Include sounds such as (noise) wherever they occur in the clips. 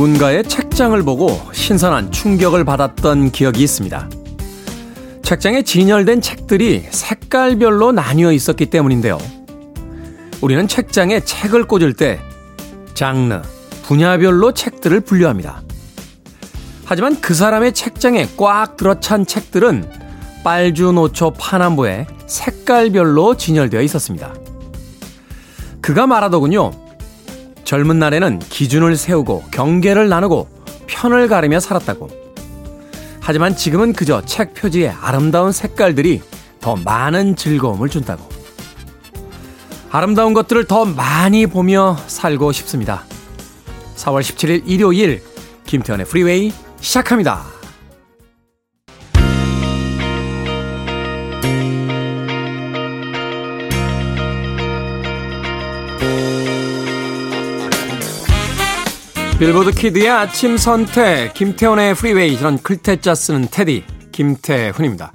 누군가의 책장을 보고 신선한 충격을 받았던 기억이 있습니다. 책장에 진열된 책들이 색깔별로 나뉘어 있었기 때문인데요. 우리는 책장에 책을 꽂을 때 장르, 분야별로 책들을 분류합니다. 하지만 그 사람의 책장에 꽉 들어찬 책들은 빨주노초 파남보에 색깔별로 진열되어 있었습니다. 그가 말하더군요. 젊은 날에는 기준을 세우고 경계를 나누고 편을 가르며 살았다고. 하지만 지금은 그저 책 표지의 아름다운 색깔들이 더 많은 즐거움을 준다고. 아름다운 것들을 더 많이 보며 살고 싶습니다. 4월 17일 일요일 김태현의 프리웨이 시작합니다. 빌보드 키드의 아침 선택 김태훈의 프리웨이 저는 클테짜 쓰는 테디 김태훈입니다.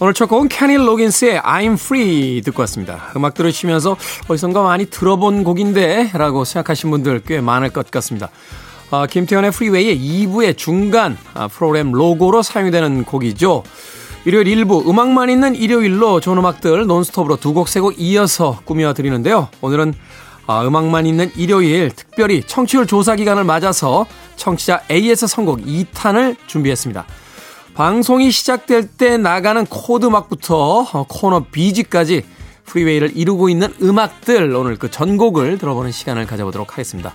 오늘 첫 곡은 케니 로긴스의 I'm Free 듣고 왔습니다. 음악 들으시면서 어디선가 많이 들어본 곡인데 라고 생각하신 분들 꽤 많을 것 같습니다. 어, 김태훈의 프리웨이의 2부의 중간 아, 프로그램 로고로 사용이 되는 곡이죠. 일요일 1부 음악만 있는 일요일로 좋은 음악들 논스톱으로 두 곡 세 곡 이어서 꾸며드리는데요. 오늘은 아, 음악만 있는 일요일 특별히 청취율 조사 기간을 맞아서 청취자 AS 선곡 2탄을 준비했습니다. 방송이 시작될 때 나가는 코드 음악부터 어, 코너 BG까지 프리웨이를 이루고 있는 음악들 오늘 그 전곡을 들어보는 시간을 가져보도록 하겠습니다.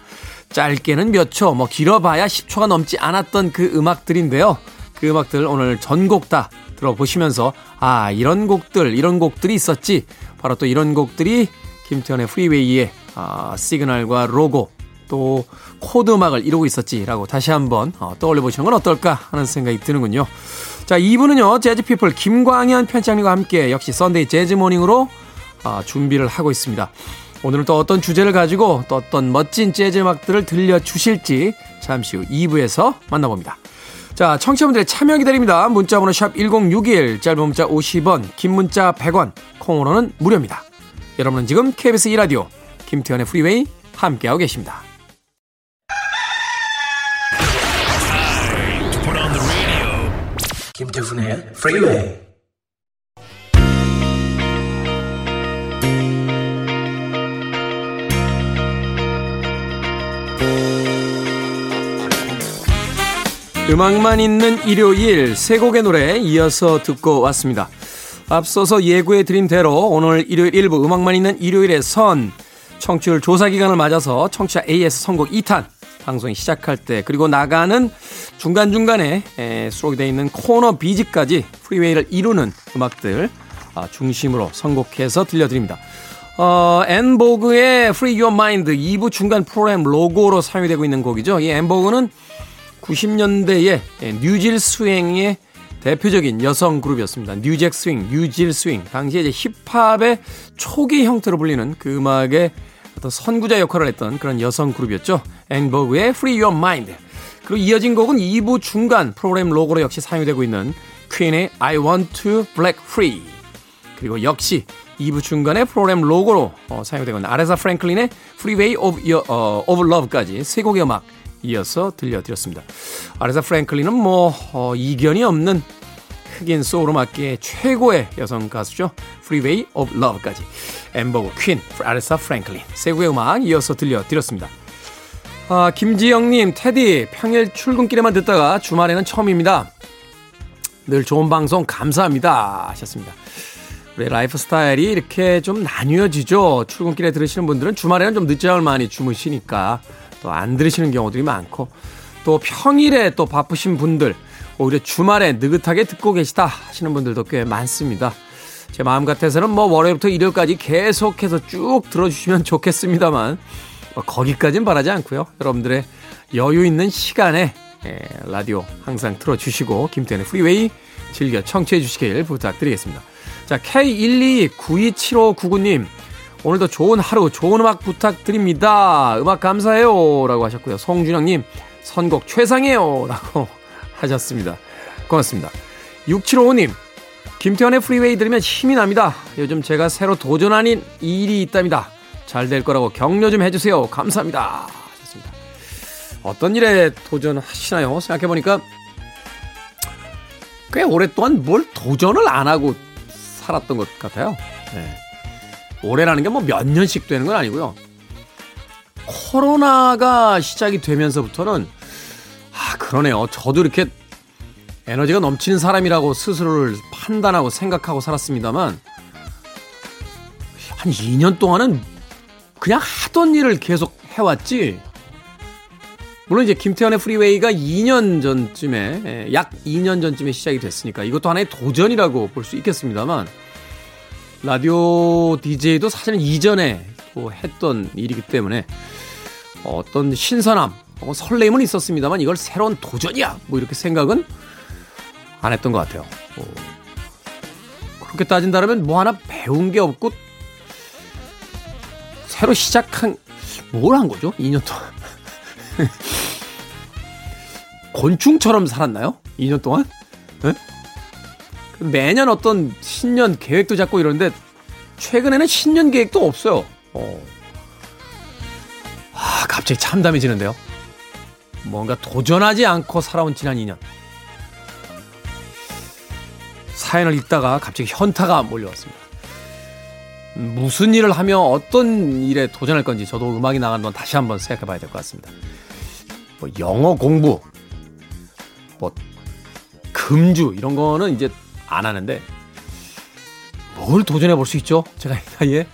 짧게는 몇 초, 뭐 길어봐야 10초가 넘지 않았던 그 음악들인데요. 그 음악들 오늘 전곡 다 들어보시면서 아 이런 곡들 이런 곡들이 있었지 바로 또 이런 곡들이 김태훈의 프리웨이의 아, 시그널과 로고 또 코드 음악을 이루고 있었지라고 다시 한번 어, 떠올려 보시는 건 어떨까 하는 생각이 드는군요. 자, 2부는요. 재즈피플 김광현 편집장님과 함께 역시 Sunday Jazz Morning으로 어, 준비를 하고 있습니다. 오늘은 또 어떤 주제를 가지고 또 어떤 멋진 재즈 음악들을 들려주실지 잠시 후 2부에서 만나봅니다. 자, 청취자분들의 참여 기다립니다. 문자번호 샵 1061, 짧은 문자 50원, 긴 문자 100원, 콩으로는 무료입니다. 여러분은 지금 KBS 2라디오 김태훈의 프리웨이 함께하고 계십니다. 김태훈의 프리웨이 음악만 있는 일요일 세 곡의 노래 이어서 듣고 왔습니다. 앞서서 예고해 드린 대로 오늘 일요일 일부 음악만 있는 일요일의 선 청취율 조사 기간을 맞아서 청취자 AS 선곡 2탄 방송이 시작할 때 그리고 나가는 중간중간에 수록이 되어 있는 코너 비지까지 프리웨이를 이루는 음악들 아, 중심으로 선곡해서 들려드립니다. 어, 앤보그의 Free Your Mind 2부 중간 프로그램 로고로 사용이 되고 있는 곡이죠. 이 앤보그는 90년대에 New Jill Swing의 대표적인 여성 그룹이었습니다. New Jack Swing, New Jill Swing. 당시에 이제 힙합의 초기 형태로 불리는 그 음악의 어떤 선구자 역할을 했던 그런 여성 그룹이었죠. En Vogue의 Free Your Mind. 그리고 이어진 곡은 2부 중간 프로그램 로고로 역시 사용되고 있는 퀸의 I Want to Break Free. 그리고 역시 2부 중간에 프로그램 로고로 어, 사용되고 있는 아레사 프랭클린의 Freeway of, Your, 어, of Love까지 세 곡의 음악 이어서 들려드렸습니다. 아레사 프랭클린은 뭐 어, 이견이 없는 흑인 소울 음악계의 최고의 여성 가수죠. Freeway of Love까지 En Vogue, 퀸, 아레사 프랭클린 세 곡의 음악 이어서 들려드렸습니다. 아, 김지영님, 태디 평일 출근길에만 듣다가 주말에는 처음입니다. 늘 좋은 방송 감사합니다 하셨습니다. 우리 라이프 스타일이 이렇게 좀 나뉘어지죠. 출근길에 들으시는 분들은 주말에는 좀 늦잠을 많이 주무시니까 또 안 들으시는 경우들이 많고 또 평일에 또 바쁘신 분들 오히려 주말에 느긋하게 듣고 계시다 하시는 분들도 꽤 많습니다. 제 마음 같아서는 뭐 월요일부터 일요일까지 계속해서 쭉 들어주시면 (laughs) 좋겠습니다만 뭐 거기까진 바라지 않고요. 여러분들의 여유 있는 시간에 예, 라디오 항상 틀어주시고 김태훈의 프리웨이 즐겨 청취해 주시길 부탁드리겠습니다. 자 K1292759님 오늘도 좋은 하루, 좋은 음악 부탁드립니다. 음악 감사해요. 라고 하셨고요. 송준영님, 선곡 최상이에요. 라고 하셨습니다. 고맙습니다. 6755님, 김태현의 프리웨이 들으면 힘이 납니다. 요즘 제가 새로 도전하는 일이 있답니다. 잘 될 거라고 격려 좀 해주세요. 감사합니다. 하셨습니다. 어떤 일에 도전하시나요? 생각해보니까 꽤 오랫동안 뭘 도전을 안 하고 살았던 것 같아요. 네. 올해라는 게 뭐 몇 년씩 되는 건 아니고요. 코로나가 시작이 되면서부터는 아 그러네요. 저도 이렇게 에너지가 넘치는 사람이라고 스스로를 판단하고 생각하고 살았습니다만 한 2년 동안은 그냥 하던 일을 계속 해왔지. 물론 이제 김태현의 프리웨이가 2년 전쯤에 예, 약 2년 전쯤에 시작이 됐으니까 이것도 하나의 도전이라고 볼 수 있겠습니다만 라디오 DJ도 사실은 이전에 또 했던 일이기 때문에 어떤 신선함, 설렘은 있었습니다만 이걸 새로운 도전이야 뭐 이렇게 생각은 안 했던 것 같아요. 어, 그렇게 따진다면 뭐 하나 배운 게 없고 새로 시작한 뭘 한 거죠? 2년 동안 (laughs) 곤충처럼 살았나요? 2년 동안? 네? 매년 어떤 신년 계획도 잡고 이러는데 최근에는 신년 계획도 없어요. 어. 아, 갑자기 참담해지는데요. 뭔가 도전하지 않고 살아온 지난 2년. 사연을 읽다가 갑자기 현타가 몰려왔습니다. 무슨 일을 하며 어떤 일에 도전할 건지 저도 음악이 나가는 건 다시 한번 생각해 봐야 될 것 같습니다. 뭐 영어 공부, 뭐 금주 이런 거는 이제 안 하는데 뭘 도전해 볼 수 있죠? 제가 이 나이에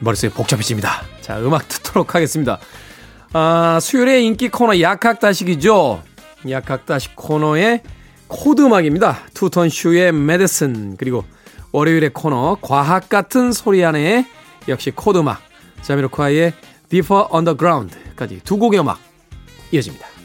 머릿속이 복잡해집니다. 자, 음악 듣도록 하겠습니다. 아, 수요일의 인기 코너 약학다식이죠. 약학다식 코너의 코드 음악입니다. 투톤 슈의 Medicine 그리고 월요일의 코너 과학 같은 소리 안에 역시 코드 음악 자미로콰이의 Deeper Underground까지 두 곡의 음악 이어집니다.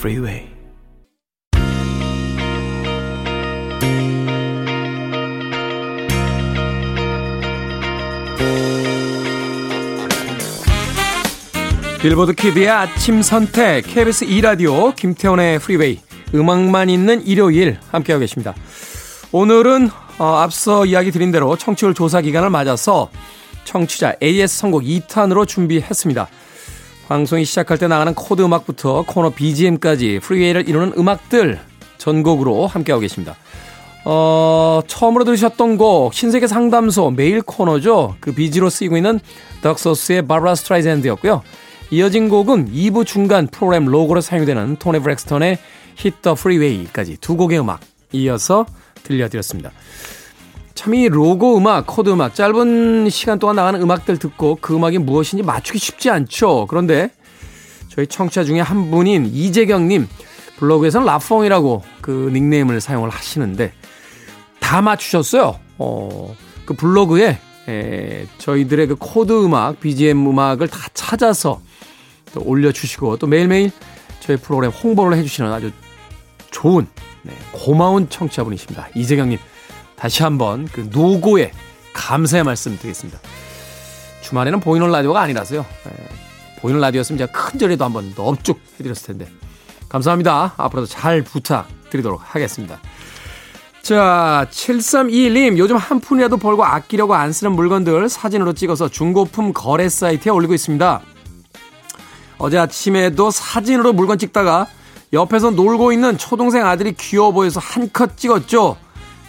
Freeway 빌보드 키드의 아침 선택 KBS 2 라디오 김태훈의 프리웨이 음악만 있는 일요일 함께하고 계십니다. 오늘은 어, 앞서 이야기 드린 대로 청취율 조사 기간을 맞아서 청취자 AS 선곡 2탄으로 준비했습니다. 방송이 시작할 때 나가는 코드 음악부터 코너 BGM까지 프리웨이를 이루는 음악들 전곡으로 함께하고 계십니다. 어, 처음으로 들으셨던 곡 신세계 상담소 메일 코너죠. 그 BG로 쓰이고 있는 Duck Sauce의 Barbra Streisand였고요. 이어진 곡은 2부 중간 프로그램 로고로 사용되는 토니 브랙스턴의 the Freeway까지 두 곡의 음악 이어서 들려드렸습니다. 참 이 로고 음악, 코드 음악, 짧은 시간 동안 나가는 음악들 듣고 그 음악이 무엇인지 맞추기 쉽지 않죠. 그런데 저희 청취자 중에 한 분인 이재경님 블로그에서는 라펑이라고 그 닉네임을 사용을 하시는데 다 맞추셨어요. 어, 그 블로그에 에, 저희들의 그 코드 음악, BGM 음악을 다 찾아서 또 올려주시고 또 매일매일 저희 프로그램 홍보를 해주시는 아주 좋은 네, 고마운 청취자분이십니다. 이재경님 다시 한번 그 노고에 감사의 말씀 드리겠습니다. 주말에는 보이는 라디오가 아니라서요. 네, 보이는 라디오였으면 제가 큰 절이라도 한번 넙죽 해드렸을 텐데 감사합니다. 앞으로도 잘 부탁드리도록 하겠습니다. 자, 7321님, 요즘 한 푼이라도 벌고 아끼려고 안 쓰는 물건들 사진으로 찍어서 중고품 거래 사이트에 올리고 있습니다. 어제 아침에도 사진으로 물건 찍다가 옆에서 놀고 있는 초동생 아들이 귀여워 보여서 한 컷 찍었죠.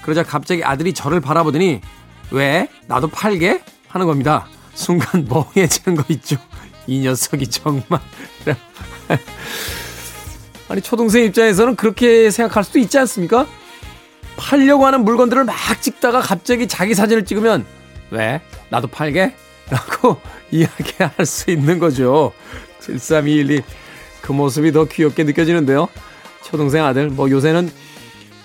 그러자 갑자기 아들이 저를 바라보더니 왜? 나도 팔게? 하는 겁니다. 순간 (laughs) 멍해지는 거 있죠. 이 녀석이 정말. (laughs) 아니, 초동생 입장에서는 그렇게 생각할 수도 있지 않습니까? 팔려고 하는 물건들을 막 찍다가 갑자기 자기 사진을 찍으면 왜? 나도 팔게? 라고 (laughs) 이야기할 수 있는 거죠. 7321님, 그 모습이 더 귀엽게 느껴지는데요. 초동생 아들, 뭐 요새는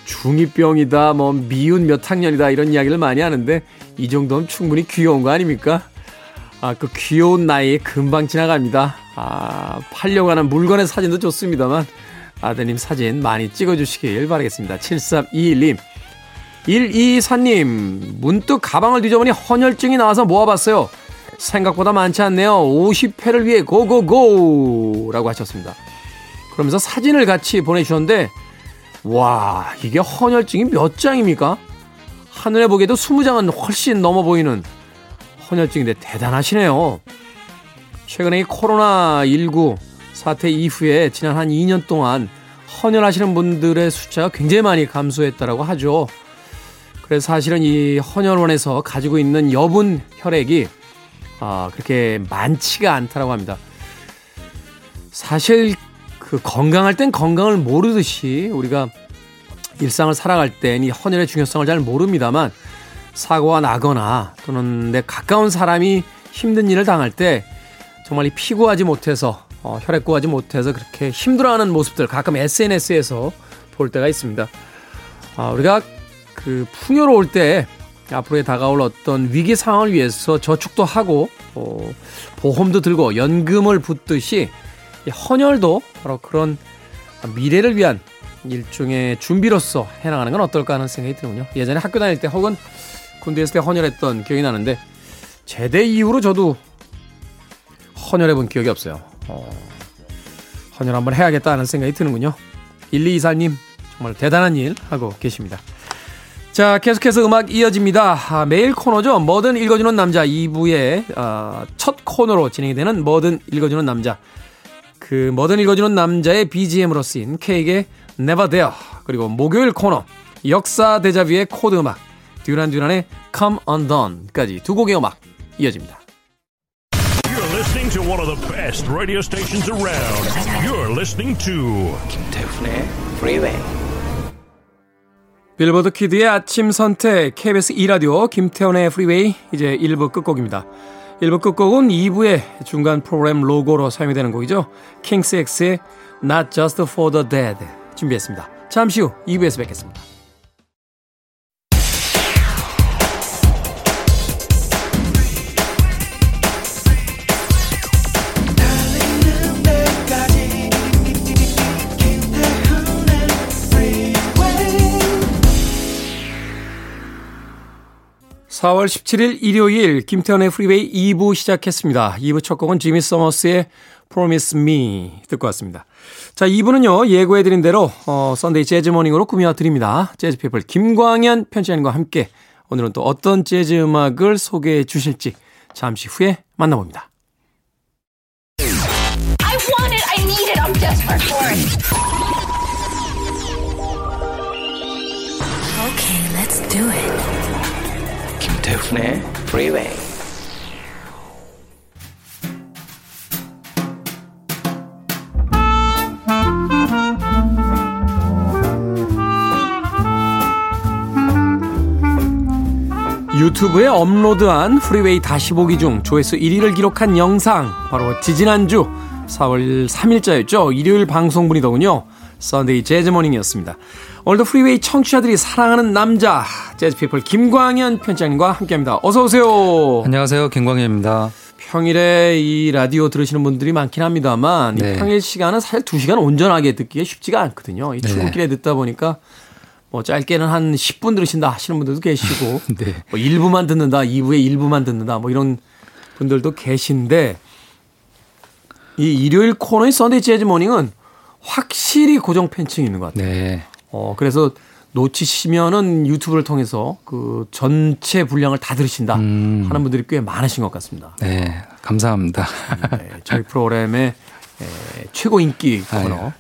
중2병이다, 뭐 미운 몇 학년이다, 이런 이야기를 많이 하는데, 이 정도면 충분히 귀여운 거 아닙니까? 아, 그 귀여운 나이에 금방 지나갑니다. 아, 팔려고 하는 물건의 사진도 좋습니다만, 아드님 사진 많이 찍어주시길 바라겠습니다. 7321님. 124님, 문득 가방을 뒤져보니 헌혈증이 나와서 모아봤어요. 생각보다 많지 않네요. 50회를 위해 고고고! 라고 하셨습니다. 그러면서 사진을 같이 보내주셨는데, 와, 이게 헌혈증이 몇 장입니까? 하늘에 보기에도 20장은 훨씬 넘어 보이는 헌혈증인데 대단하시네요. 최근에 이 코로나19 사태 이후에 지난 한 2년 동안 헌혈하시는 분들의 숫자가 굉장히 많이 감소했다라고 하죠. 그래서 사실은 이 헌혈원에서 가지고 있는 여분 혈액이 아, 그렇게 많지가 않다라고 합니다. 사실 그 건강할 땐 건강을 모르듯이 우리가 일상을 살아갈 땐 이 헌혈의 중요성을 잘 모릅니다만 사고가 나거나 또는 내 가까운 사람이 힘든 일을 당할 때 정말 이 피구하지 못해서 어, 혈액 구하지 못해서 그렇게 힘들어하는 모습들 가끔 SNS에서 볼 때가 있습니다. 아, 우리가 그 풍요로울 때 앞으로에 다가올 어떤 위기 상황을 위해서 저축도 하고 어, 보험도 들고 연금을 붓듯이 헌혈도 바로 그런 미래를 위한 일종의 준비로서 해나가는 건 어떨까 하는 생각이 드는군요. 예전에 학교 다닐 때 혹은 군대 있을 때 헌혈했던 기억이 나는데 제대 이후로 저도 헌혈해 본 기억이 없어요. 어, 헌혈 한번 해야겠다 는 생각이 드는군요. 1224님 정말 대단한 일 하고 계십니다. 자, 계속해서 음악 이어집니다. 아, 매일 코너죠. 뭐든 읽어주는 남자 2부의 아, 첫 코너로 진행이 되는 뭐든 읽어주는 남자. 그 뭐든 읽어주는 남자의 BGM으로 쓰인 Cake의 Never There 그리고 목요일 코너 역사 데자뷰의 코드 음악 듀란 듀란의 Come Undone까지 두 곡의 음악 이어집니다. You're listening to one of the best radio stations around. You're listening to 김태훈의 Freeway. 빌보드 키드의 아침 선택 KBS 2 라디오 김태훈의 프리웨이 이제 1부 끝곡입니다. 1부 끝곡은 2부의 중간 프로그램 로고로 사용이 되는 곡이죠. 킹스X의 Not Just For The Dead 준비했습니다. 잠시 후 2부에서 뵙겠습니다. 4월 17일 일요일 김태훈의 프리웨이 2부 시작했습니다. 2부 첫 곡은 지미 서머스의 Promise Me 듣고 왔습니다. 자, 2부는요, 예고해드린 대로, 어, Sunday 재즈 Morning으로 꾸며 드립니다. 재즈 피플 김광현 편집장님과 함께 오늘은 또 어떤 재즈 음악을 소개해 주실지 잠시 후에 만나봅니다. I want it. I need it. I'm desperate for it. Okay, let's do it. 김태훈의 Freeway. 유튜브에 업로드한 프리웨이 다시 보기 중 조회수 1위를 기록한 영상 바로 지지난주 4월 3일자였죠. 일요일 방송분이더군요. Sunday 재즈 Morning이었습니다. 오늘도 프리웨이 청취자들이 사랑하는 남자 재즈피플 김광현 편집장님과 함께합니다. 어서 오세요. 안녕하세요. 김광현입니다. 평일에 이 라디오 들으시는 분들이 많긴 합니다만 네. 이 평일 시간은 사실 2시간 온전하게 듣기가 쉽지가 않거든요. 이 네. 출근길에 듣다 보니까 뭐 짧게는 한 10분 들으신다 하시는 분들도 계시고 (laughs) 네. 뭐 1부만 듣는다, 2부에 1부만 듣는다 뭐 이런 분들도 계신데 이 일요일 코너의 Sunday 재즈 Morning은 확실히 고정 팬층이 있는 것 같아요. 네. 어, 그래서 놓치시면은 유튜브를 통해서 그 전체 분량을 다 들으신다 음. 하는 분들이 꽤 많으신 것 같습니다. 네. 감사합니다. 네, 저희 프로그램의 에, 최고 인기 코너 아유. 네.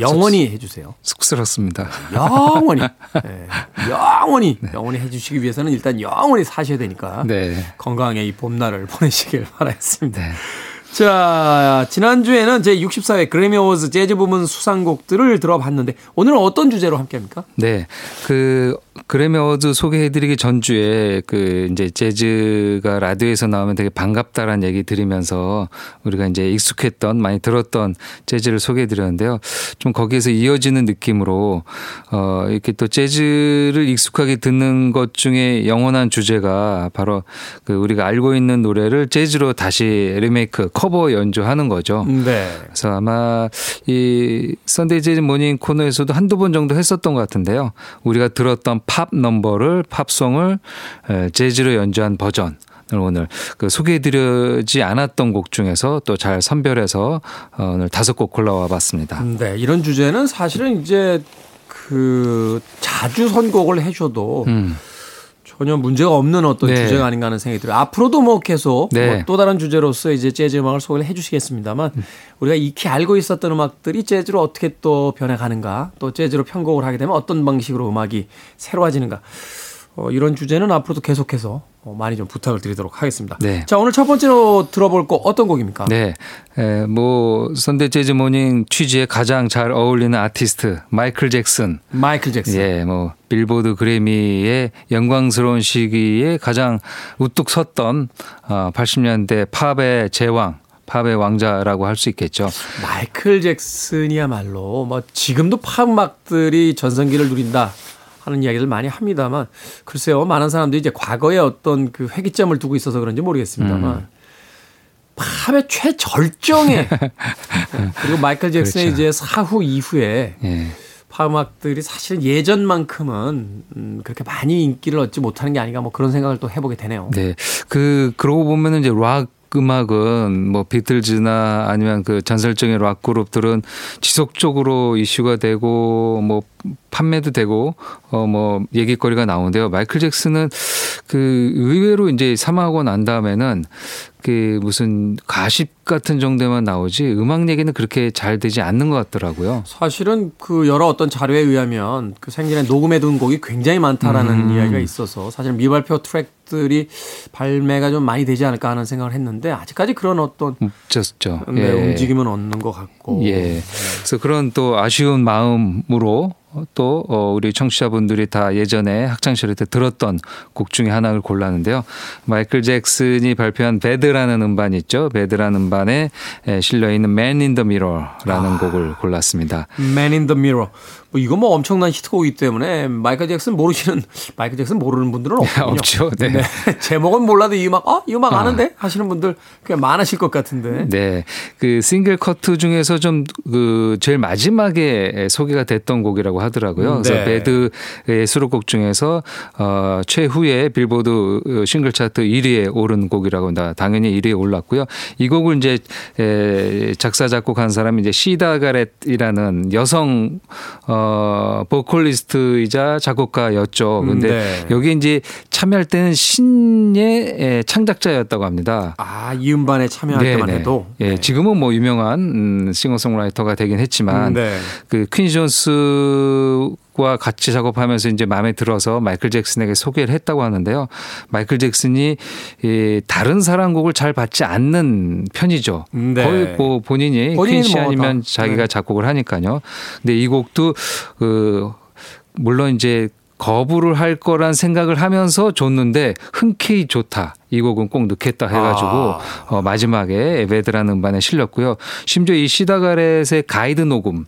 영원히 해주세요. 쑥스럽습니다. 영원히 (laughs) 네, 영원히 영원히 해주시기 위해서는 일단 영원히 사셔야 되니까 네. 건강하게 이 봄날을 (laughs) 보내시길 바라겠습니다. 네. 자, 지난주에는 제 64회 그래미 어워즈 재즈 부문 수상곡들을 들어봤는데 오늘은 어떤 주제로 함께 합니까? 네. 그 그래미 어워즈 소개해 드리기 전주에 그 이제 재즈가 라디오에서 나오면 되게 반갑다라는 얘기 드리면서 우리가 이제 익숙했던 많이 들었던 재즈를 소개해 드렸는데요. 좀 거기에서 이어지는 느낌으로 어 이렇게 또 재즈를 익숙하게 듣는 것 중에 영원한 주제가 바로 그 우리가 알고 있는 노래를 재즈로 다시 리메이크 커버 연주하는 거죠. 네. 그래서 아마 이 Sunday 재즈 Morning 코너에서도 한두 번 정도 했었던 것 같은데요. 우리가 들었던 팝 넘버를 팝송을 에, 재즈로 연주한 버전을 오늘 그 소개해드리지 않았던 곡 중에서 또 잘 선별해서 어, 오늘 다섯 곡 골라와 봤습니다. 네, 이런 주제는 사실은 이제 그 자주 선곡을 해줘도 음. 전혀 문제가 없는 어떤 네. 주제가 아닌가 하는 생각이 들어요. 앞으로도 뭐 계속 네. 뭐또 다른 주제로서 이제 재즈 음악을 소개를 해주시겠습니다만 우리가 익히 알고 있었던 음악들이 재즈로 어떻게 또 변해가는가 또 재즈로 편곡을 하게 되면 어떤 방식으로 음악이 새로워지는가 어, 이런 주제는 앞으로도 계속해서 어, 많이 좀 부탁을 드리도록 하겠습니다. 네. 자 오늘 첫 번째로 들어볼 곡 어떤 곡입니까? 네, 에, 뭐 Sunday 재즈 Morning 취지에 가장 잘 어울리는 아티스트 마이클 잭슨. 마이클 잭슨. 예, 뭐 빌보드 그래미의 영광스러운 시기에 가장 우뚝 섰던 어, 80년대 팝의 제왕, 팝의 왕자라고 할 수 있겠죠. 마이클 잭슨이야말로 뭐 지금도 팝 음악들이 전성기를 누린다 하는 이야기를 많이 합니다만 글쎄요 많은 사람들이 이제 과거에 어떤 그 회기점을 두고 있어서 그런지 모르겠습니다만 팝의 최절정에 (laughs) 그리고 마이클 잭슨의 그렇죠. 이제 사후 이후에 예. 팝 음악들이 사실은 예전만큼은 음, 그렇게 많이 인기를 얻지 못하는 게 아닌가 뭐 그런 생각을 또 해보게 되네요. 네. 그 그러고 보면은 이제 락 음악은 뭐 비틀즈나 아니면 그 전설적인 락 그룹들은 지속적으로 이슈가 되고 뭐 판매도 되고 어 뭐 얘기거리가 나오는데요. 마이클 잭슨은 그 의외로 이제 사망하고 난 다음에는 그 무슨 가십 같은 정도만 나오지 음악 얘기는 그렇게 잘 되지 않는 것 같더라고요. 사실은 그 여러 어떤 자료에 의하면 그 생전에 녹음해 둔 곡이 굉장히 많다라는 음. 이야기가 있어서 사실 미발표 트랙 들이 발매가 좀 많이 되지 않을까 하는 생각을 했는데 아직까지 그런 어떤 웃졌죠. 네, 움직임은 없는 것 같고 예. 그래서 그런 또 아쉬운 마음으로 또 어, 우리 청취자분들이 다 예전에 학창 시절 때 들었던 곡 중에 하나를 골랐는데요. 마이클 잭슨이 발표한 배드라는 음반 있죠. 배드라는 음반에 에, 실려 있는 Man in the Mirror라는 곡을 골랐습니다. Man in the Mirror 뭐 이거 뭐 엄청난 히트곡이기 때문에 마이클 잭슨 모르시는 (laughs) 마이클 잭슨 모르는 분들은 없군요. 없죠. 네. (laughs) 제목은 몰라도 이 음악 어이 음악 아는데 하시는 분들 꽤 많으실 것 같은데. 네. 그 싱글 커트 중에서 좀 그 제일 마지막에 소개가 됐던 곡이라고 하더라고요. 그래서 네. 배드의 수록곡 중에서 어 최후에 빌보드 싱글 차트 1위에 오른 곡이라고 합니다. 당연히 1위에 올랐고요. 이 곡을 이제 에 작사 작곡한 사람이 이제 시다 가렛이라는 여성 어 보컬리스트이자 작곡가였죠. 근데 네. 여기 이제 참여할 때는 신의 에, 창작자였다고 합니다. 아, 이 음반에 참여할 때만 네네. 해도 예, 네. 지금은 뭐 유명한 음, 싱어송라이터가 되긴 했지만 음, 네. 그퀸 존스 와 같이 작업하면서 이제 마음에 들어서 마이클 잭슨에게 소개를 했다고 하는데요. 마이클 잭슨이 이 다른 사람 곡을 잘 받지 않는 편이죠. 음, 네. 거의 뭐 본인이 퀸씨 뭐 아니면 다, 자기가 네. 작곡을 하니까요. 근데 이 곡도 그 물론 이제 거부를 할 거란 생각을 하면서 줬는데 흔쾌히 좋다. 이 곡은 꼭 넣겠다 해가지고 아. 어, 마지막에 에베드라는 음반에 실렸고요. 심지어 이 시다가렛의 가이드 녹음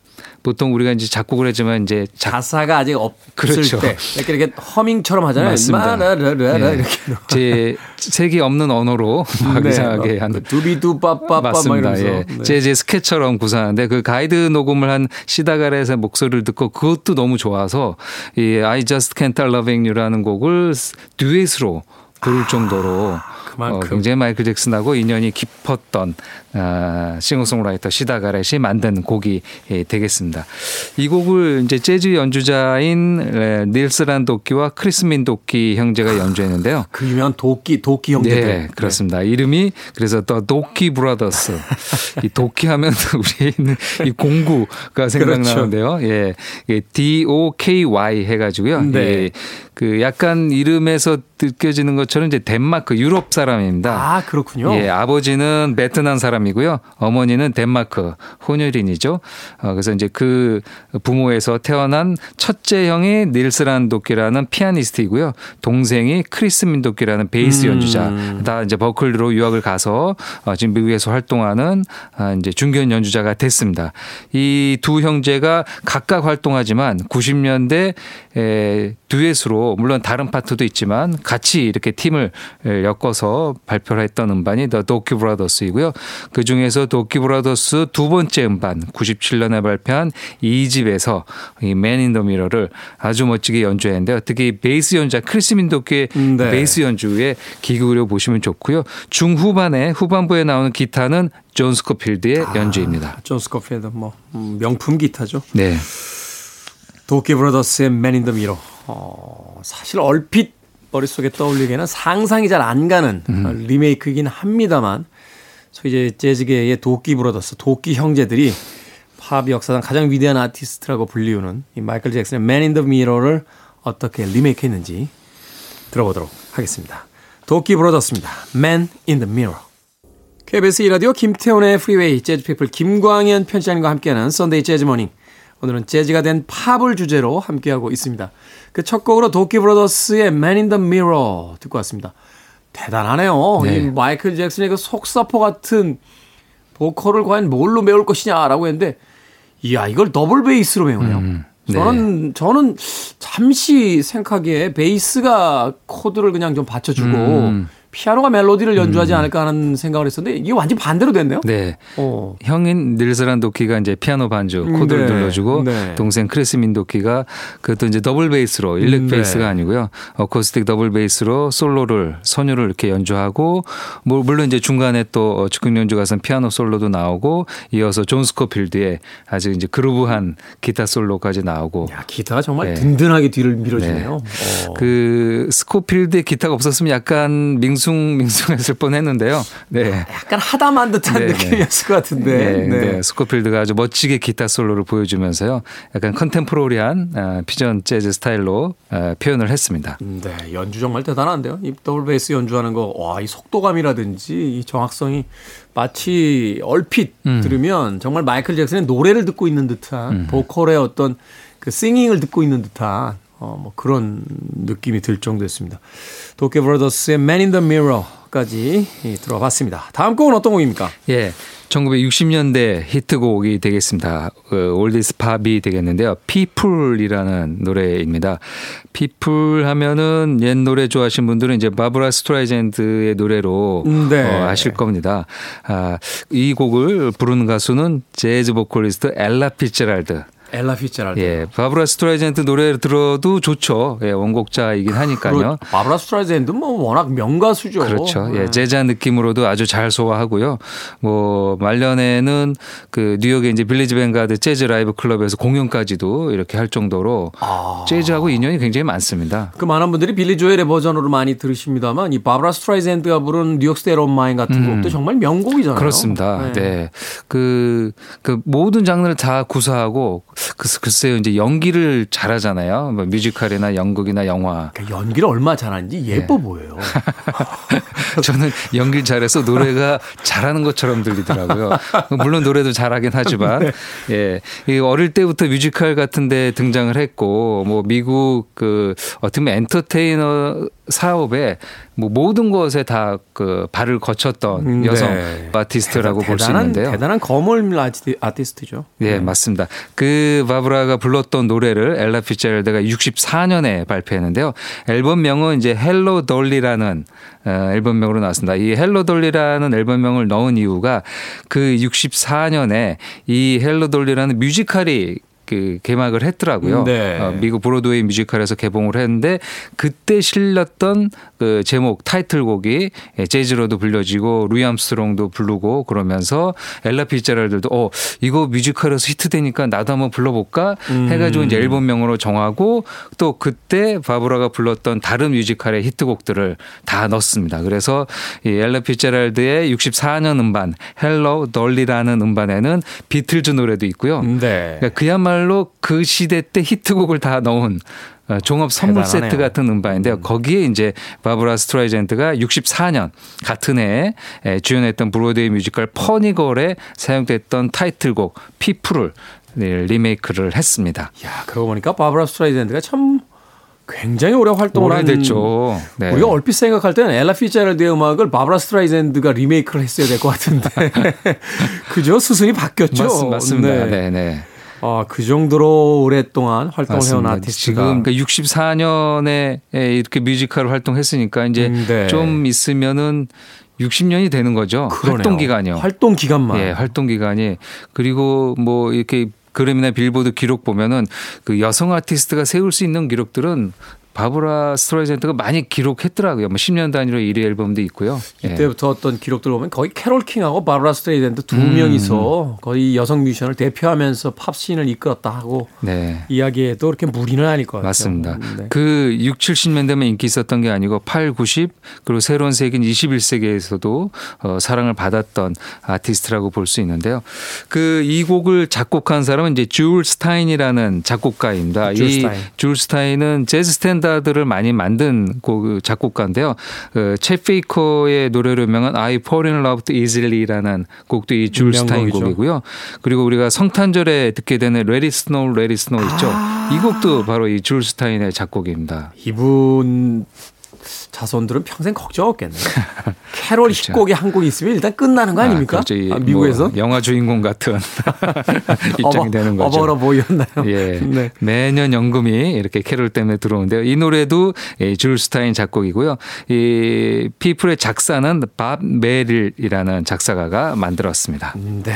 보통 우리가 이제 작곡을 했지만 이제 작 가사가 아직 없을 그렇죠. 때 이렇게 이렇게 허밍처럼 하잖아요. 맞습니다. 마라라라라 예. 이렇게 제 색이 없는 언어로 (laughs) 막 네, 이상하게 막한그 두비두빠빠빠 막 맞습니다. 예. 네. 재즈의 스캣처럼 구사하는데 그 가이드 녹음을 한 시다 가렛의 목소리를 듣고 그것도 너무 좋아서 이 I Just Can't Loving You라는 곡을 듀엣으로 부를 정도로 그만큼. 어, 굉장히 마이클 잭슨하고 인연이 깊었던 아, 싱어송라이터 시다 가렛이 만든 곡이 예, 되겠습니다. 이 곡을 이제 재즈 연주자인 에, 닐스 란 도끼와 크리스민 도끼 형제가 연주했는데요. 그 유명한 도끼 도끼 형제들. 네, 그렇습니다. 이름이 그래서 The Doky Brothers. (laughs) 이 도끼 하면 우리는 이 공구가 생각나는데요. 예. 예, D O K Y 해 가지고요. 네. 예. 그 약간 이름에서 느껴지는 것처럼 이제 덴마크 유럽 사람입니다. 아 그렇군요. 예, 아버지는 베트남 사람이고요. 어머니는 덴마크 혼혈인이죠. 어, 그래서 이제 그 부모에서 태어난 첫째 형이 닐스란 도끼라는 피아니스트이고요. 동생이 크리스 민도끼라는 베이스 음. 연주자. 다 이제 버클리로 유학을 가서 어, 지금 미국에서 활동하는 아, 이제 중견 연주자가 됐습니다. 이 두 형제가 각각 활동하지만 90년대 에 듀엣으로 물론 다른 파트도 있지만 같이 이렇게 팀을 엮어서 발표를 했던 음반이 The Doky Brothers이고요. 그 중에서 Doky Brothers 두 번째 음반 97년에 발표한 2집에서 이 Man in the Mirror를 아주 멋지게 연주했는데요. 특히 베이스 연주자 크리스 민 도끼의 음, 네. 베이스 연주에 기울여 보시면 좋고요. 중후반에 후반부에 나오는 기타는 존 스코필드의 연주입니다. 존 스코필드 뭐 음, 명품 기타죠. 네. Doky Brothers의 Man in the Mirror. 어, 사실 얼핏 머릿속에 떠올리기에는 상상이 잘 안 가는 어, 리메이크이긴 합니다만 소위 이제 재즈계의 도끼 브라더스, 도끼 형제들이 팝 역사상 가장 위대한 아티스트라고 불리우는 이 마이클 잭슨의 Man in the Mirror를 어떻게 리메이크했는지 들어보도록 하겠습니다. Doky Brothers입니다. Man in the Mirror. KBS 이라디오 김태훈의 Freeway Jazz People 김광현 편집장님과 함께하는 Sunday 재즈 Morning. 오늘은 재즈가 된 팝을 주제로 함께하고 있습니다. 그 첫 곡으로 Doky Brothers의 Man in the Mirror 듣고 왔습니다. 대단하네요. 네. 이 마이클 잭슨의 그 속사포 같은 보컬을 과연 뭘로 메울 것이냐라고 했는데 이야 이걸 더블 베이스로 메우네요. 네. 저는 저는 잠시 생각하기에 베이스가 코드를 그냥 좀 받쳐주고 음. 피아노가 멜로디를 연주하지 않을까 하는 생각을 했었는데 이게 완전 반대로 됐네요. 네. 어. 형인 닐스란 도끼가 이제 피아노 반주 코드를 네. 눌러주고 네. 동생 크리스민 도끼가 그것도 이제 더블 베이스로 일렉 네. 베이스가 아니고요 어쿠스틱 더블 베이스로 솔로를 선율을 이렇게 연주하고 뭐 물론 이제 중간에 또 즉흥 연주 가선 피아노 솔로도 나오고 이어서 존 스코필드의 아주 이제 groove한 기타 솔로까지 나오고 야 기타가 정말 네. 든든하게 뒤를 밀어주네요. 어. 그 스코필드의 기타가 없었으면 약간 밍숭 밍숭했을 뻔했는데요. 네. 약간 하다만 듯한 네, 네. 느낌이었을 것 같은데. 네, 네. 스코필드가 아주 멋지게 기타 솔로를 보여주면서요. 약간 contemporary한 아, 퓨전 재즈 스타일로 아, 표현을 했습니다. 네, 연주 정말 대단한데요. 이 더블 베이스 연주하는 거, 와, 이 속도감이라든지 이 정확성이 마치 얼핏 음. 들으면 정말 마이클 잭슨의 노래를 듣고 있는 듯한 음. 보컬의 어떤 그 singing을 듣고 있는 듯한 어, 뭐 그런 느낌이 들 정도였습니다. Doky Brothers의 Man in the Mirror까지 이, 들어봤습니다. 다음 곡은 어떤 곡입니까? 예. 1960년대 히트곡이 되겠습니다. 그 oldies 팝이 되겠는데요. People이라는 노래입니다. People 하면은 옛 노래 좋아하시는 분들은 이제 바브라 스트라이젠드의 노래로 음, 네. 어, 아실 겁니다. 아, 이 곡을 부르는 가수는 재즈 보컬리스트 엘라 피츠랄드. 엘라 피츠랄드. 예, 바브라 스트라이젠드 노래를 들어도 좋죠. 예, 원곡자이긴 하니까요. 바브라 스트라이젠드 뭐 워낙 명가수죠. 그렇죠. 네. 예, 재즈한 느낌으로도 아주 잘 소화하고요. 뭐 말년에는 그 뉴욕의 이제 빌리지 뱅가드 재즈 라이브 클럽에서 공연까지도 이렇게 할 정도로 아. 재즈하고 인연이 굉장히 많습니다. 그 많은 분들이 빌리 조엘의 버전으로 많이 들으십니다만 이 바브라 스트라이젠드가 부른 New York State of Mind 같은 곡도 정말 명곡이잖아요. 음. 그렇습니다. 네. 그, 그 모든 장르를 다 구사하고 그, 글쎄요 이제 연기를 잘하잖아요. 뭐 뮤지컬이나 연극이나 영화. 그러니까 연기를 얼마나 잘하는지 예뻐 보여요. (laughs) 저는 연기를 잘해서 노래가 잘하는 것처럼 들리더라고요. 물론 노래도 잘하긴 하지만, 예. 이 어릴 때부터 뮤지컬 같은 데 등장을 했고, 뭐 미국 그 어떻게 보면 엔터테이너 사업에 뭐 모든 것에 다 그 발을 거쳤던 음, 여성 네. 아티스트라고 볼수 대단한- 있는데요. 대단한 거물 아티, 아티스트죠. 예, 맞습니다. 그 바브라가 불렀던 노래를 엘라 피츠제럴드가 64년에 발표했는데요. 앨범명은 이제 Hello Dolly라는 어, 앨범명으로 나왔습니다. 이 Hello Dolly라는 앨범명을 넣은 이유가 그 64년에 이 Hello Dolly라는 뮤지컬이 그 개막을 했더라고요. 네. 어, 미국 브로드웨이 뮤지컬에서 개봉을 했는데 그때 실렸던 그 제목 타이틀곡이 예, 재즈로도 불려지고 루이 암스트롱도 부르고 그러면서 엘라 피츠제럴드도 어 이거 뮤지컬에서 히트되니까 나도 한번 불러볼까 해가지고 이제 앨범명으로 정하고 또 그때 바브라가 불렀던 다른 뮤지컬의 히트곡들을 다 넣습니다. 그래서 이 엘라 피츠제럴드의 64년 음반 Hello Dolly라는 음반에는 비틀즈 노래도 있고요. 네. 그러니까 그야말로 그 시대 때 히트곡을 다 넣은 어, 종합 선물 대단하네요. 세트 같은 음반인데요. 거기에 이제 바브라 스트라이젠트가 64년 같은 해에 에, 주연했던 브로드웨이 뮤지컬 Funny Girl에 사용됐던 타이틀곡 People을 네, 리메이크를 했습니다. 야, 그러고 보니까 바브라 스트라이젠드가 참 굉장히 오래 활동을 한 오래됐죠. 네. 우리가 얼핏 생각할 때는 엘라 피츠제럴드의 음악을 바브라 스트라이젠드가 리메이크를 했어야 될 것 같은데 (laughs) 그죠? 수순이 바뀌었죠. 맞, 맞습니다. 네. 네, 네. 아, 그 정도로 오랫동안 활동을 해온 맞습니다. 아티스트가 지금 그러니까 64년에 이렇게 뮤지컬 활동했으니까 이제 음, 네. 좀 있으면은 60년이 되는 거죠. 그러네요. 활동 기간이요. 활동 기간만. 예, 활동 기간이 그리고 뭐 이렇게 그래미나 빌보드 기록 보면은 그 여성 아티스트가 세울 수 있는 기록들은 바브라 스트라이젠트가 많이 기록했더라고요. 뭐 10년 단위로 1위 앨범도 있고요. 예. 이때부터 어떤 기록들 보면 거의 캐롤 킹하고 바브라 스트라이젠드 두 음. 명이서 거의 여성 뮤지션을 대표하면서 팝 scene을 이끌었다 하고 네. 이야기에도 그렇게 무리는 아닐 것 같아요. 맞습니다. 네. 그 6, 70년대만 인기 있었던 게 아니고 8, 90 그리고 새로운 세기인 21세기에서도 어, 사랑을 받았던 아티스트라고 볼 수 있는데요. 그 이 곡을 작곡한 사람은 이제 줄 스타인이라는 작곡가입니다. 줄이 스타인. 줄 스타인은 재즈 스탠다드를 많이 만든 곡 작곡가인데요. 그 쳇 베이커의 노래로 유명한 I Fall in Love Easily라는 곡도 이 줄 스타인 명곡이죠. 곡이고요. 그리고 우리가 성탄절에 듣게 되는 Let It Snow, Let It Snow 있죠. 아. 이 곡도 바로 이 줄 스타인의 작곡입니다. 이분 자손들은 평생 걱정 없겠네요. 캐롤 그렇죠. 히트곡이 한 곡 있으면 일단 끝나는 거 아닙니까? 아, 그렇죠. 이 아, 미국에서? 뭐 영화 주인공 같은 (laughs) 입장이 되는 거죠. About a Boy였나요? 예. (laughs) 네. 매년 연금이 이렇게 캐롤 때문에 들어오는데요. 이 노래도 이 줄 스타인 작곡이고요. 이 People의 작사는 밥 메릴이라는 작사가가 만들었습니다. 네.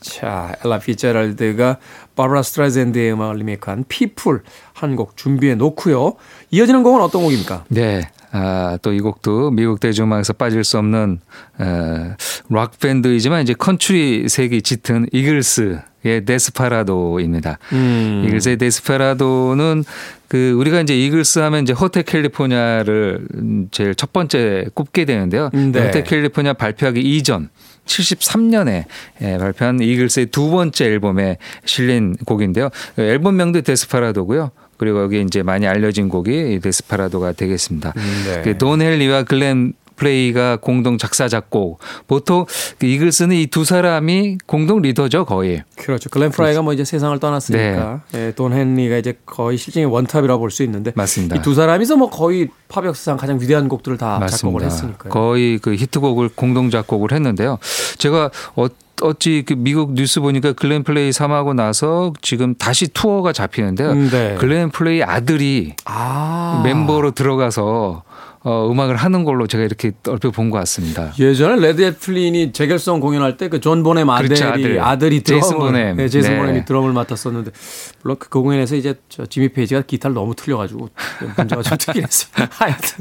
자, 엘라 피츠제럴드가 바브라 스트라이젠드의 음악을 리메이크한 People 한 곡 준비해 놓고요. 이어지는 곡은 어떤 곡입니까? 네. 아, 또 이 곡도 미국 대중음악에서 빠질 수 없는 어, 락 밴드이지만 이제 컨트리 색이 짙은 이글스의 Desperado입니다. 음. 이글스의 Desperado는 그 우리가 이제 이글스 하면 이제 Hotel California를 제일 첫 번째 꼽게 되는데요. 네. Hotel California 발표하기 이전 73년에 예, 발표한 이글스의 두 번째 앨범에 실린 곡인데요. 앨범명도 Desperado고요. 그리고 여기 이제 많이 알려진 곡이 이 Desperado가 되겠습니다. 네. 그 돈 헨리와 글렌 프라이가 공동 작사 작곡. 보통 그 이글스는 이 두 사람이 공동 리더죠 거의. 그렇죠. 글렌 프라이가 뭐 이제 세상을 떠났으니까 예, 돈 헨리가 이제 거의 실질의 one top이라고 볼 수 있는데 맞습니다. 이 두 사람이서 뭐 거의 팝 역사상 가장 위대한 곡들을 다 작곡을 했으니까요. 거의 그 히트곡을 공동 작곡을 했는데요. 제가 어, 어찌 그 미국 뉴스 보니까 글렌 프라이 사망하고 나서 지금 다시 투어가 잡히는데요. 음, 네. 글렌 프라이 아들이 아. 멤버로 들어가서 어, 음악을 하는 걸로 제가 이렇게 얼핏 본 것 같습니다. 예전에 레드 제플린이 재결성 공연할 때 그 존 보넴 아들이 그렇죠, 아들. 아들이 드럼을 제이슨 보넴. 네, 제이슨 네. 보넴이 드럼을 맡았었는데 물론 그 공연에서 이제 저 지미 페이지가 기타를 너무 틀려가지고 문제가 좀 특긴 했어요. (laughs) 하여튼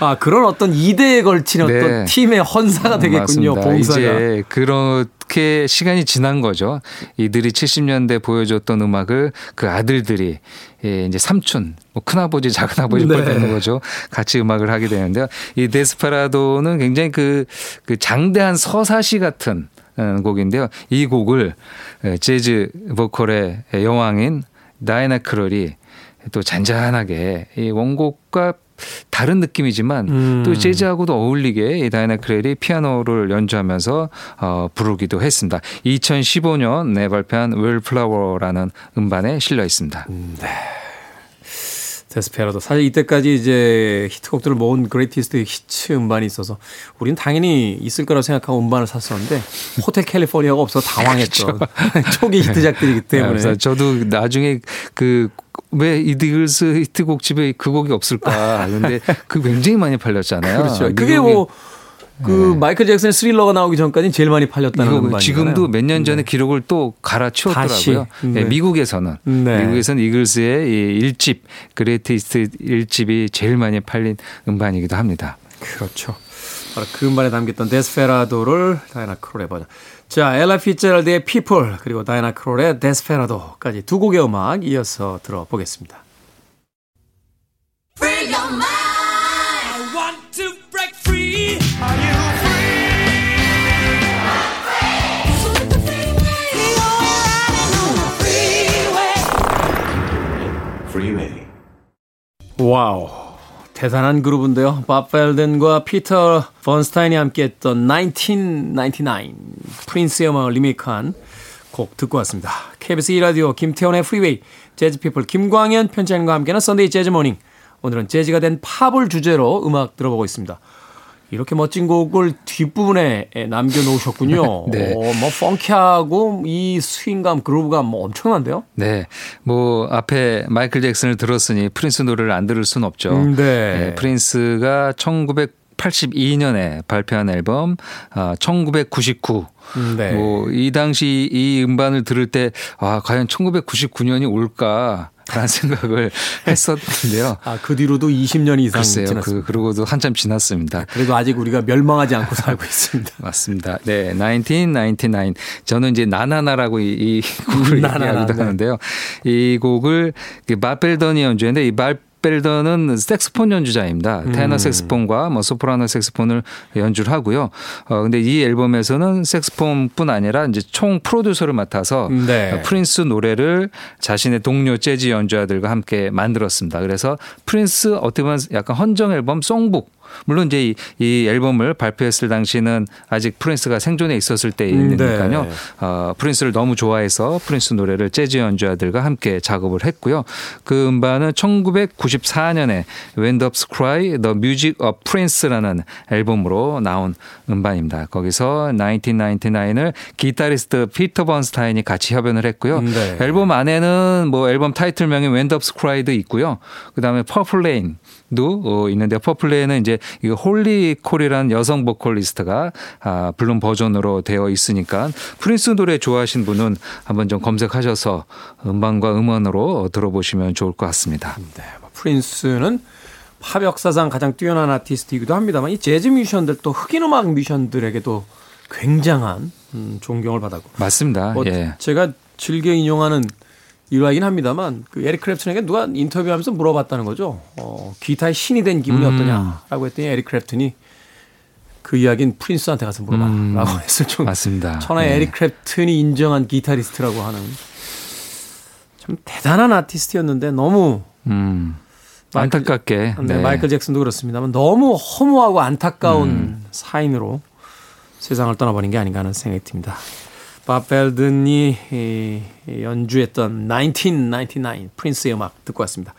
아 그런 어떤 이대에 걸친 네. 어떤 팀의 헌사가 되겠군요. 맞습니다. 봉사가. 이제 그 렇게 시간이 지난 거죠. 이들이 70년대 보여줬던 음악을 그 아들들이 예, 이제 삼촌, 뭐 큰아버지, 작은아버지 네. 네. 되는 거죠. 같이 음악을 하게 되는데요. 이 데스파라도는 굉장히 그, 그 장대한 서사시 같은 어, 곡인데요. 이 곡을 예, 재즈 보컬의 여왕인 다이애나 크롤이 또 잔잔하게 이 원곡과 다른 느낌이지만 음. 또 재즈하고도 어울리게 이 다이애나 크롤이 피아노를 연주하면서 어, 부르기도 했습니다. 2015년에 발표한 Wallflower라는 음반에 실려 있습니다. Desperado 사실 이때까지 이제 히트곡들을 모은 Greatest Hits 음반이 있어서 우리는 당연히 있을 거라고 생각하고 음반을 샀었는데 Hotel California가 없어서 당황했죠. (laughs) (laughs) 초기 히트작들이기 때문에. 그래서 저도 나중에 그 왜 이 이글스 히트곡집에 그 곡이 없을까? 근데 그 굉장히 많이 팔렸잖아요. 그렇죠. 그게 뭐 그 마이클 잭슨의 Thriller가 나오기 전까지는 제일 많이 팔렸다는 음반이잖아요. 지금도 몇 년 전에 기록을 또 갈아치웠더라고요. 네. 네, 미국에서는 네. 미국에서는 이글스의 이 1집 Greatest 1집이 제일 많이 팔린 음반이기도 합니다. 그렇죠. 바로 그 음반에 담겼던 데스페라도를 다이나 크롤의 버전. 자, 엘라 피츠럴드의 People 그리고 다이나 크롤의 데스페라도까지 두 곡의 음악 이어서 들어보겠습니다. Free your mind. I want to break free. Are you Wow. 대단한 그룹인데요. 밥 벨든과 피터 번스타인이 함께했던 1999 프린스의 음악을 리메이크한 곡 듣고 왔습니다. KBS 2라디오 김태원의 프리웨이 재즈피플 김광현 편집장과 함께하는 Sunday Jazz Morning 오늘은 재즈가 된 팝을 주제로 음악 들어보고 있습니다. 이렇게 멋진 곡을 뒷부분에 남겨놓으셨군요. (laughs) 네. 오, 뭐 funky하고 이 스윙감, groove감 뭐 엄청난데요? 네. 뭐 앞에 마이클 잭슨을 들었으니 프린스 노래를 안 들을 수는 없죠. 음, 네. 프린스가 1982년에 발표한 앨범 아, 1999. 음, 네. 뭐이 당시 이 음반을 들을 때 아, 과연 1999년이 올까? 라는 생각을 했었는데요. 아, 그 뒤로도 20년이 이상 글쎄요. 지났습니다. 그, 그러고도 한참 지났습니다. 그래도 아직 우리가 멸망하지 않고 살고 (laughs) 있습니다. 맞습니다. 네, 1999. 저는 이제 나나나라고 이, 이 곡을 나나나, 얘기하기도 네. 하는데요. 이 곡을 밥 벨던이 연주했는데 이 밥 벨던은 색스폰 연주자입니다. 음. 테너 색스폰과 뭐 소프라노 색스폰을 연주를 하고요. 어 근데 이 앨범에서는 색스폰뿐 아니라 이제 총 프로듀서를 맡아서 네. 어, 프린스 노래를 자신의 동료 재즈 연주자들과 함께 만들었습니다. 그래서 프린스 어떻게 보면 약간 헌정 앨범 송북 물론 이제 이, 이 앨범을 발표했을 당시는 아직 프린스가 생존해 있었을 때이니까요. 네. 어, 프린스를 너무 좋아해서 프린스 노래를 재즈 연주자들과 함께 작업을 했고요. 그 음반은 1994년에 When Doves Cry The Music of Prince라는 앨범으로 나온 음반입니다. 거기서 1999을 기타리스트 피터 번스타인이 같이 협연을 했고요. 네. 앨범 안에는 뭐 앨범 타이틀명이 When Doves Cry도 있고요. 그다음에 Purple Rain 도 어, 있는데 Rain은 이제 이 홀리 콜이라는 여성 보컬리스트가 아, 부른 버전으로 되어 있으니까 프린스 노래 좋아하신 분은 한번 좀 검색하셔서 음반과 음원으로 들어보시면 좋을 것 같습니다. 네, 뭐 프린스는 팝 역사상 가장 뛰어난 아티스트이기도 합니다만 이 재즈 뮤지션들 또 흑인 음악 뮤지션들에게도 굉장한 음, 존경을 받았고 맞습니다. 뭐 예. 제가 즐겨 인용하는 일화이긴 합니다만 그 에릭 크랩튼에게 누가 인터뷰하면서 물어봤다는 거죠. 어, 기타의 신이 된 기분이 음. 어떠냐라고 했더니 에릭 크랩튼이 그 이야기는 프린스한테 가서 물어봐라고 했을 정도. 음. 맞습니다. 천하의 예. 에릭 크랩튼이 인정한 기타리스트라고 하는 참 대단한 아티스트였는데 너무 음. 마이클- 안타깝게 네, 네. 마이클 잭슨도 그렇습니다만 너무 허무하고 안타까운 음. 사인으로 세상을 떠나버린 게 아닌가 하는 생각이 듭니다. 밥 벨든이 이, 이 연주했던 1999 프린스의 음악 듣고 왔습니다.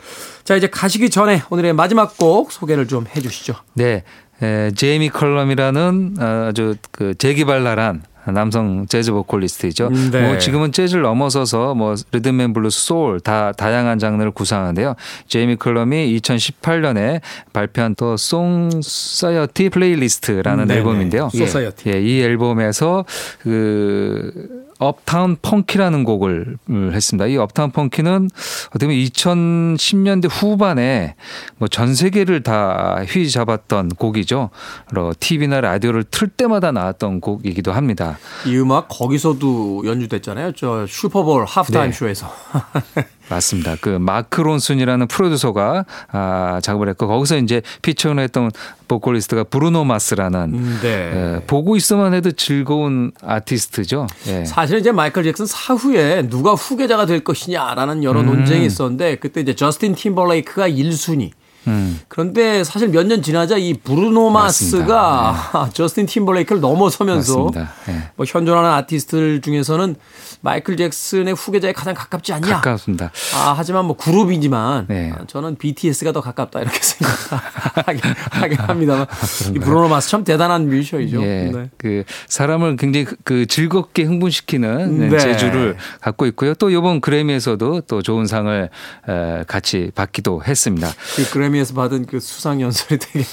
자 이제 가시기 전에 오늘의 마지막 곡 소개를 좀 해주시죠. 네. 에, 제이미 컬럼이라는 아주 그 재기발랄한 남성 재즈 보컬리스트이죠. 음, 네. 뭐 지금은 재즈를 넘어서서 뭐 리듬앤 블루스, 소울 다 다양한 장르를 구사하는데요. 제이미 컬럼이 2018년에 발표한 또 Song Society Playlist라는 음, 네네. 앨범인데요. Society. 예, 이 앨범에서 그 Uptown Funk라는 곡을 음, 했습니다. 이 Uptown Funk는 어떻게 보면 2010년대 후반에 뭐 전 세계를 다 휘잡았던 곡이죠. TV나 라디오를 틀 때마다 나왔던 곡이기도 합니다. 이 음악 거기서도 연주됐잖아요. 저 슈퍼볼 하프타임 네. 쇼에서. (laughs) 맞습니다. 그 마크 론슨이라는 프로듀서가 아, 작업을 했고 거기서 이제 feature를 했던 보컬리스트가 브루노 마스라는 네. 예, 보고 있어만 해도 즐거운 아티스트죠. 예. 사실 이제 마이클 잭슨 사후에 누가 후계자가 될 것이냐라는 여러 논쟁이 있었는데 그때 이제 저스틴 팀벌레이크가 1순위. 음. 그런데 사실 몇 년 지나자 이 브루노 마스가 (laughs) 저스틴 팀벌레이크를 넘어서면서. 예. 뭐 현존하는 아티스트들 중에서는 마이클 잭슨의 후계자에 가장 가깝지 않냐. 가깝습니다. 아, 하지만 뭐 그룹이지만 네. 아, 저는 BTS가 더 가깝다 이렇게 (laughs) 생각하게 하긴 합니다만 (laughs) 이 브루노 마스 참 대단한 뮤지션이죠. 예, 네. 그 사람을 굉장히 그- 그 즐겁게 흥분시키는 네. 재주를 갖고 있고요. 또 이번 그래미에서도 또 좋은 상을 에, 같이 받기도 했습니다. 그 그래미 에서 받은 그 수상 연설이 되게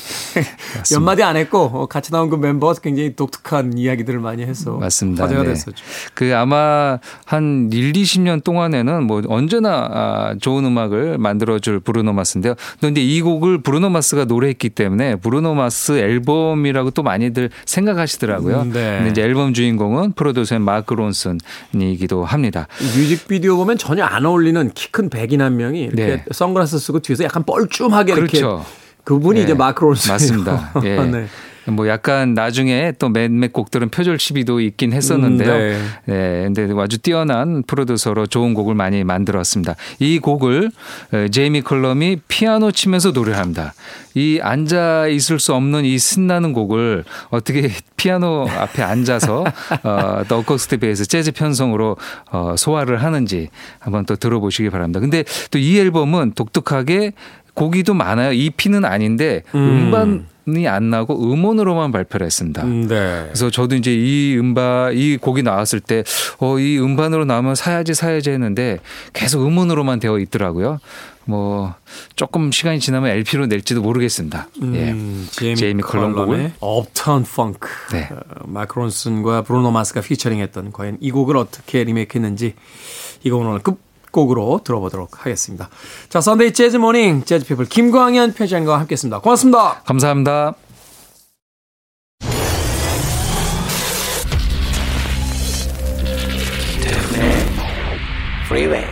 연마디 안 했고 어, 같이 나온 그 멤버가 굉장히 독특한 이야기들을 많이 해서 맞습니다. 화제가 네. 됐었죠. 그 아마 한 1, 20년 동안에는 뭐 언제나 아, 좋은 음악을 만들어줄 브루노 마스인데요. 그런데 이 곡을 브루노 마스가 노래했기 때문에 브루노 마스 앨범이라고 또 많이들 생각하시더라고요. 음, 네. 근데 이제 앨범 주인공은 프로듀서인 마크 론슨이기도 합니다. 이 뮤직비디오 보면 전혀 안 어울리는 키 큰 백인 한 명이 이렇게 네. 선글라스 쓰고 뒤에서 약간 뻘쭘하게 이렇게 그렇죠. 그분이 네. 이제 마크 론슨 맞습니다. 예. (laughs) 네. 뭐 약간 나중에 또 몇몇 곡들은 표절 시비도 있긴 했었는데요. 음, 네. 네. 근데 아주 뛰어난 프로듀서로 좋은 곡을 많이 만들었습니다. 이 곡을 어, 제이미 컬럼이 피아노 치면서 노래를 합니다. 이 앉아 있을 수 없는 이 신나는 곡을 어떻게 피아노 앞에 앉아서 어, 더 어쿠스틱 베이스 재즈 편성으로 어, 소화를 하는지 한번 또 들어보시기 바랍니다. 근데 또 이 앨범은 독특하게 곡이도 많아요. EP는 아닌데 음. 음반 이 안 나고 음원으로만 발표를 했습니다. 음, 네. 그래서 저도 이제 이 음반 이 곡이 나왔을 때 어 이 음반으로 나오면 사야지 사야지 했는데 계속 음원으로만 되어 있더라고요. 뭐 조금 시간이 지나면 LP로 낼지도 모르겠습니다. 예. 음, 제이미, 제이미 컬럼 컬럼의 Uptown Funk. 네. 어, 마크 론슨과 브루노 마스가 피처링했던 과연 이 곡을 어떻게 리메이크했는지 이 곡은 오늘 끝 곡으로 들어보도록 하겠습니다. 자, 선데이 재즈 모닝 재즈 피플 김광현 편집장과 함께 했습니다. 고맙습니다. 감사합니다. Freeway.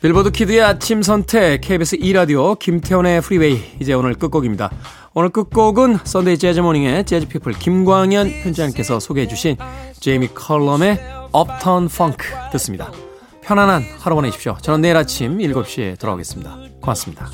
빌보드 키드의 아침 선택 KBS 2라디오 김태원의 프리웨이 이제 오늘 끝곡입니다. 오늘 끝곡은 썬데이 재즈 모닝의 재즈 피플 김광현 편집장님께서 소개해 주신 제이미 컬럼의 Uptown Funk 듣습니다. 편안한 하루 보내십시오. 저는 내일 아침 7시에 돌아오겠습니다. 고맙습니다.